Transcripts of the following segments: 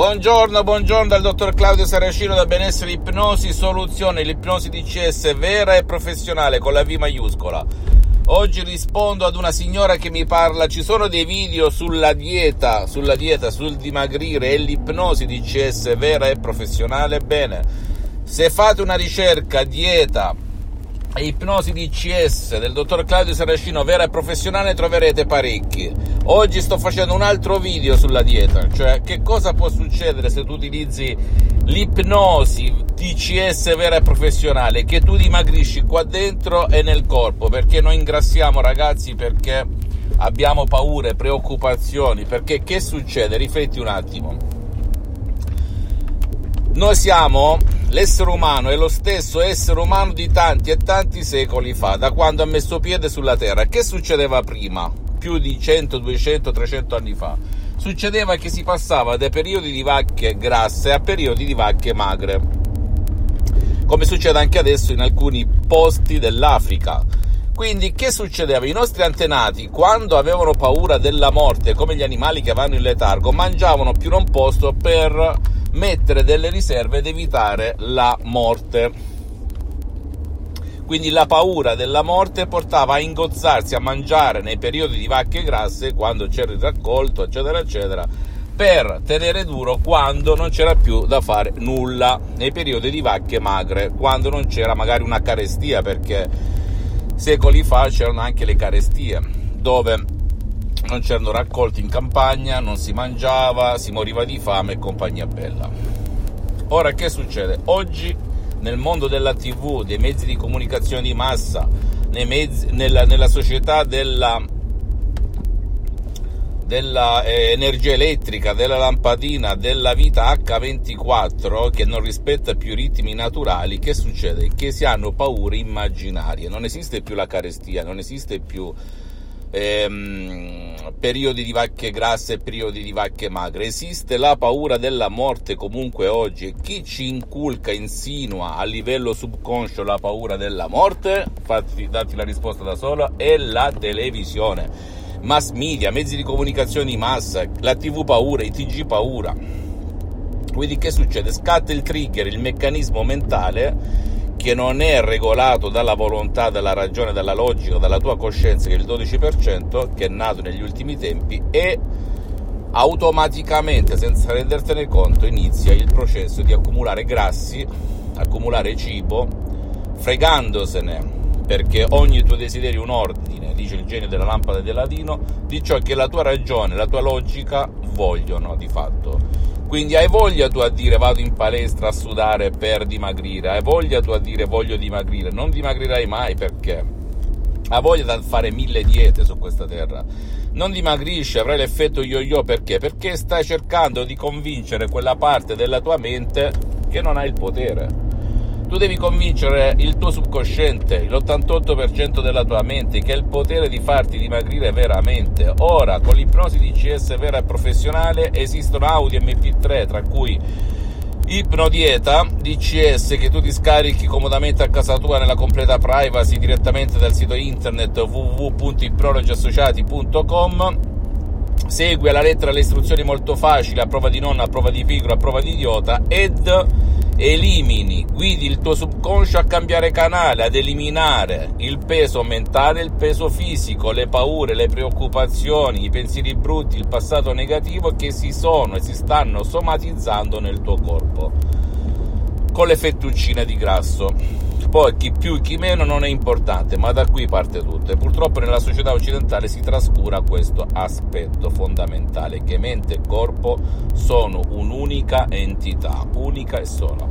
Buongiorno, buongiorno dal dottor Claudio Saracino da Benessere Ipnosi Soluzione, l'ipnosi DCS vera e professionale con la V maiuscola. Oggi rispondo ad una signora che mi parla, ci sono dei video sulla dieta, sulla dieta, sul dimagrire e l'ipnosi DCS vera e professionale. Bene, se fate una ricerca dieta ipnosi DCS del dottor Claudio Saracino vera e professionale troverete parecchi. Oggi sto facendo un altro video sulla dieta, cioè che cosa può succedere se tu utilizzi l'ipnosi DCS vera e professionale, che tu dimagrisci qua dentro e nel corpo, perché noi ingrassiamo ragazzi perché abbiamo paure, preoccupazioni, perché che succede? Rifletti un attimo. Noi siamo l'essere umano è lo stesso essere umano di tanti e tanti secoli fa, da quando ha messo piede sulla Terra. Che succedeva prima? Più di 100, 200, 300 anni fa. Succedeva che si passava dai periodi di vacche grasse a periodi di vacche magre, come succede anche adesso in alcuni posti dell'Africa. Quindi che succedeva? I nostri antenati, quando avevano paura della morte, come gli animali che vanno in letargo, mangiavano più non posto per mettere delle riserve ed evitare la morte. Quindi la paura della morte portava a ingozzarsi a mangiare nei periodi di vacche grasse, quando c'era il raccolto, eccetera, eccetera, per tenere duro quando non c'era più da fare nulla, nei periodi di vacche magre, quando non c'era magari una carestia, perché secoli fa c'erano anche le carestie, dove non c'erano raccolti in campagna, non si mangiava, si moriva di fame e compagnia bella. Ora che succede? Oggi nel mondo della TV, dei mezzi di comunicazione di massa, mezzi, nella, nella, società della, della eh, elettrica, della lampadina, della vita H24 che non rispetta più i ritmi naturali, che succede? Che si hanno paure immaginarie, non esiste più la carestia, non esiste più ehm, periodi di vacche grasse e periodi di vacche magre. Esiste la paura della morte comunque oggi e chi ci inculca, insinua a livello subconscio la paura della morte, fatti, dati la risposta da solo, è la televisione. Mass media, mezzi di comunicazione di massa, la TV paura, i TG paura. Quindi che succede? Scatta il trigger, il meccanismo mentale che non è regolato dalla volontà, dalla ragione, dalla logica, dalla tua coscienza, che è il 12%, che è nato negli ultimi tempi, e automaticamente, senza rendertene conto, inizia il processo di accumulare grassi, accumulare cibo, fregandosene, perché ogni tuo desiderio è un ordine, dice il genio della lampada di Ladino, di ciò che la tua ragione, la tua logica vogliono di fatto. Quindi hai voglia tu a dire vado in palestra a sudare per dimagrire, hai voglia tu a dire voglio dimagrire, non dimagrirai mai perché hai voglia di fare mille diete su questa terra. Non dimagrisci, avrai l'effetto yo-yo perché? Perché stai cercando di convincere quella parte della tua mente che non ha il potere tu devi convincere il tuo subconsciente, l'88% della tua mente, che ha il potere di farti dimagrire veramente. Ora, con l'ipnosi DCS vera e professionale, esistono audio MP3, tra cui Ipnodieta DCS che tu ti scarichi comodamente a casa tua nella completa privacy direttamente dal sito internet www.ipnologiassociati.com segui alla lettera le istruzioni molto facili a prova di nonna, a prova di pigro, a prova di idiota ed elimini, guidi il tuo subconscio a cambiare canale, ad eliminare il peso mentale, il peso fisico, le paure, le preoccupazioni, i pensieri brutti, il passato negativo che si sono e si stanno somatizzando nel tuo corpo con le fettuccine di grasso. Poi chi più chi meno non è importante, ma da qui parte tutto. E purtroppo nella società occidentale si trascura questo aspetto fondamentale, che mente e corpo sono un'unica entità, unica e sola.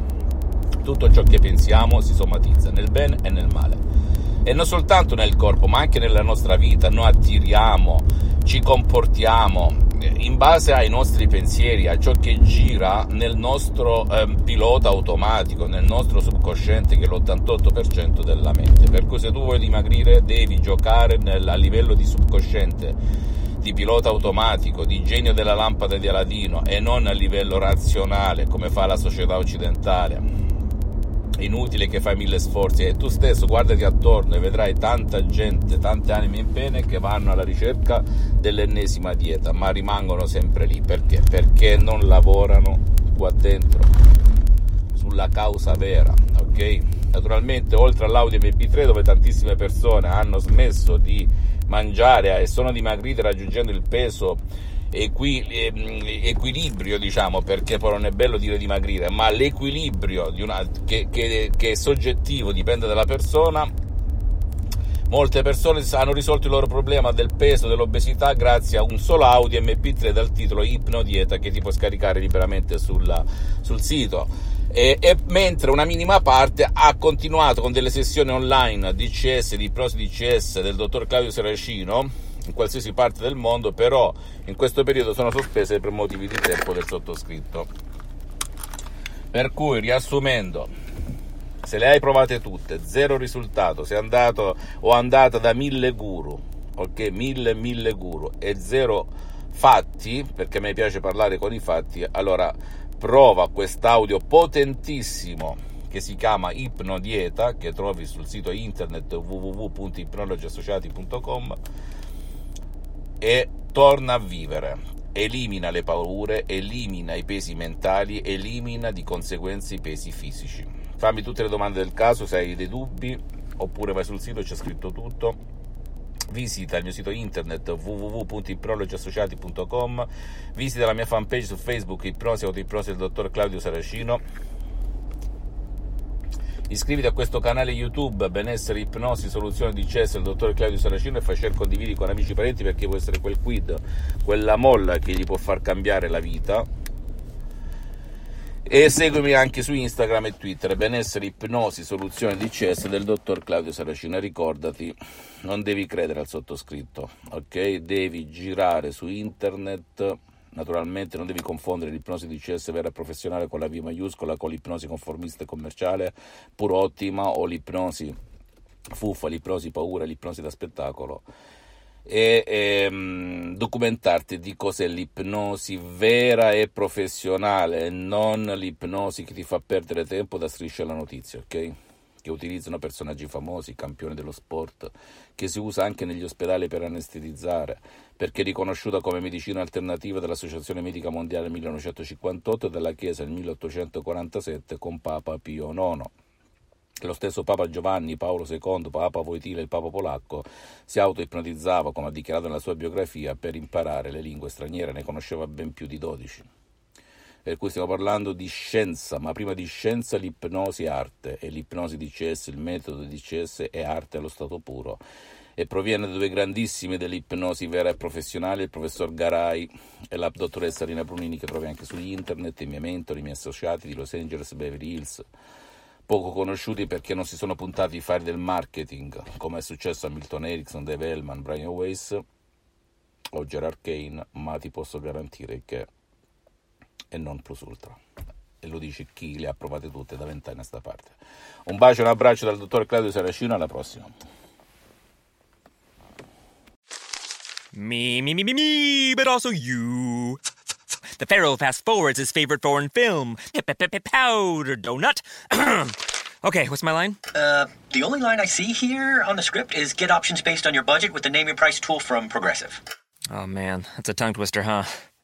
Tutto ciò che pensiamo si somatizza nel bene e nel male. E non soltanto nel corpo, ma anche nella nostra vita. Noi attiriamo, ci comportiamo, in base ai nostri pensieri, a ciò che gira nel nostro eh, pilota automatico, nel nostro subconsciente che è l'88% della mente. Per cui se tu vuoi dimagrire devi giocare nel, a livello di subconsciente, di pilota automatico, di genio della lampada di Aladino e non a livello razionale come fa la società occidentale inutile che fai mille sforzi e tu stesso guardati attorno e vedrai tanta gente, tante anime in pene che vanno alla ricerca dell'ennesima dieta, ma rimangono sempre lì. Perché? Perché non lavorano qua dentro sulla causa vera, ok? Naturalmente, oltre all'audio MP3 dove tantissime persone hanno smesso di mangiare e sono dimagrite raggiungendo il peso equi, eh, equilibrio, diciamo, perché poi non è bello dire dimagrire, ma l'equilibrio una, che, che, che è soggettivo, dipende dalla persona, Molte persone hanno risolto il loro problema del peso, dell'obesità grazie a un solo audio MP3 dal titolo Ipnodieta che ti puoi scaricare liberamente sulla, sul sito. E, e, mentre una minima parte ha continuato con delle sessioni online DCS, di prosi DCS del dottor Claudio Seracino in qualsiasi parte del mondo, però in questo periodo sono sospese per motivi di tempo del sottoscritto. Per cui, riassumendo, se le hai provate tutte, zero risultato, sei andato o andata da mille guru, ok, mille, mille guru e zero fatti, perché a me piace parlare con i fatti, allora prova quest'audio potentissimo che si chiama Ipnodieta, che trovi sul sito internet www.ipnologiassociati.com e torna a vivere. Elimina le paure, elimina i pesi mentali, elimina di conseguenza i pesi fisici. Fammi tutte le domande del caso se hai dei dubbi, oppure vai sul sito, c'è scritto tutto. Visita il mio sito internet www.ipnologiassociati.com, visita la mia fanpage su Facebook Ipnosi Autoipnosi del dottor Claudio Saracino Iscriviti a questo canale YouTube Benessere Ipnosi Soluzione di CES del dottor Claudio Saracino e fai share condividi con amici e parenti perché può essere quel quid, quella molla che gli può far cambiare la vita. E seguimi anche su Instagram e Twitter Benessere Ipnosi Soluzione di CES del dottor Claudio Saracino ricordati, non devi credere al sottoscritto, ok? Devi girare su internet Naturalmente non devi confondere l'ipnosi di CS vera e professionale con la V maiuscola con l'ipnosi conformista e commerciale, pur ottima, o l'ipnosi fuffa, l'ipnosi paura, l'ipnosi da spettacolo. E ehm, documentarti di cos'è l'ipnosi vera e professionale, non l'ipnosi che ti fa perdere tempo da striscia alla notizia, ok? Che utilizzano personaggi famosi, campioni dello sport, che si usa anche negli ospedali per anestetizzare, perché riconosciuta come medicina alternativa dall'Associazione Medica Mondiale nel 1958 e dalla Chiesa nel 1847 con Papa Pio IX. Lo stesso Papa Giovanni Paolo II, Papa Voitile, il Papa polacco, si auto-ipnotizzava, come ha dichiarato nella sua biografia, per imparare le lingue straniere, ne conosceva ben più di 12 per cui stiamo parlando di scienza, ma prima di scienza l'ipnosi è arte e l'ipnosi di CS, il metodo di CS è arte allo stato puro. E proviene da due grandissimi dell'ipnosi vera e professionale, il professor Garai e la dottoressa Rina Brunini che trovi anche su internet, i miei mentori, i miei associati di Los Angeles, Beverly Hills, poco conosciuti perché non si sono puntati a fare del marketing, come è successo a Milton Erickson, Dave Hellman, Brian Weiss o Gerard Kane, ma ti posso garantire che e non plus ultra. E lo dice chi le ha provate tutte da vent'anni a sta parte. Un bacio e un abbraccio dal dottor Claudio Saracino, alla prossima. Me, me, me, me, me, but also you. The Pharaoh fast forwards his favorite foreign film, Powder Donut. okay, what's my line? Uh, the only line I see here on the script is get options based on your budget with the name your price tool from Progressive. Oh man, that's a tongue twister, huh?